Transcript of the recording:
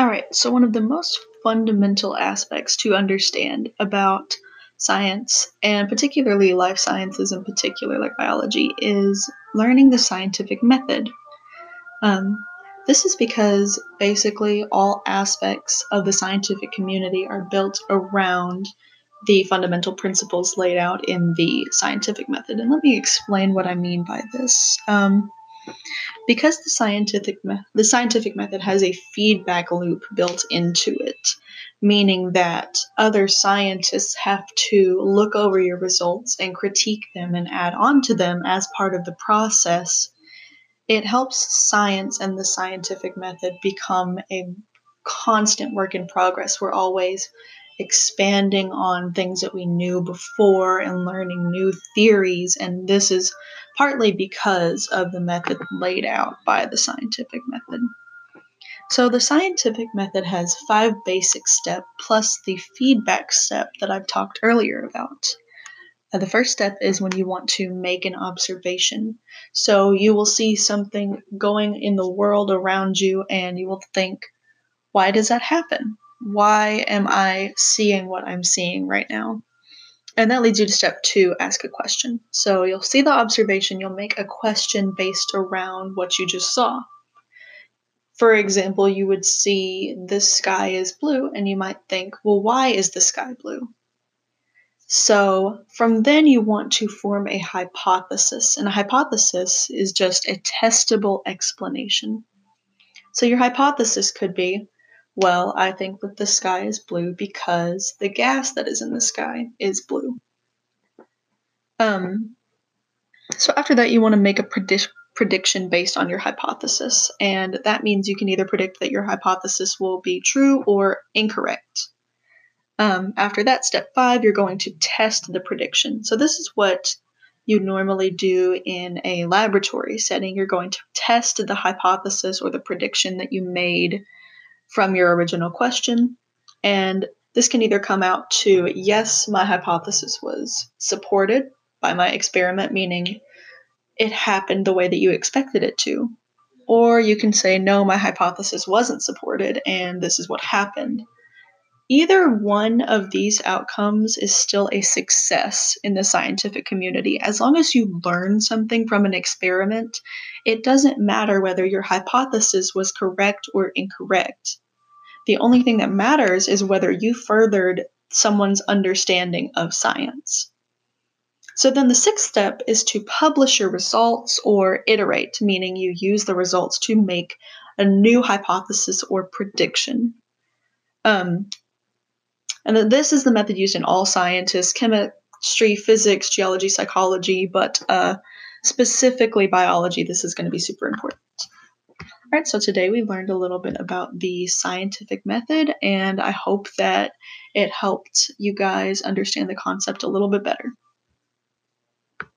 All right, so one of the most fundamental aspects to understand about science, and particularly life sciences in particular, like biology, is learning the scientific method. Um, this is because basically all aspects of the scientific community are built around the fundamental principles laid out in the scientific method. And let me explain what I mean by this. Um, because the scientific me- the scientific method has a feedback loop built into it, meaning that other scientists have to look over your results and critique them and add on to them as part of the process. It helps science and the scientific method become a constant work in progress. We're always expanding on things that we knew before and learning new theories. And this is partly because of the method laid out by the scientific method. So, the scientific method has five basic steps plus the feedback step that I've talked earlier about. Uh, the first step is when you want to make an observation. So, you will see something going in the world around you and you will think, why does that happen? Why am I seeing what I'm seeing right now? And that leads you to step two ask a question. So you'll see the observation, you'll make a question based around what you just saw. For example, you would see the sky is blue, and you might think, well, why is the sky blue? So from then, you want to form a hypothesis, and a hypothesis is just a testable explanation. So your hypothesis could be well, I think that the sky is blue because the gas that is in the sky is blue. Um, so after that, you want to make a predi- prediction based on your hypothesis, and that means you can either predict that your hypothesis will be true or incorrect. Um, after that, step five, you're going to test the prediction. So this is what you normally do in a laboratory setting. You're going to test the hypothesis or the prediction that you made from your original question. And this can either come out to yes, my hypothesis was supported by my experiment, meaning it happened the way that you expected it to. Or you can say, no, my hypothesis wasn't supported and this is what happened. Either one of these outcomes is still a success in the scientific community. As long as you learn something from an experiment, it doesn't matter whether your hypothesis was correct or incorrect. The only thing that matters is whether you furthered someone's understanding of science. So then the sixth step is to publish your results or iterate, meaning you use the results to make a new hypothesis or prediction. Um, and that this is the method used in all scientists chemistry, physics, geology, psychology, but uh, specifically biology. This is going to be super important. All right, so today we learned a little bit about the scientific method, and I hope that it helped you guys understand the concept a little bit better.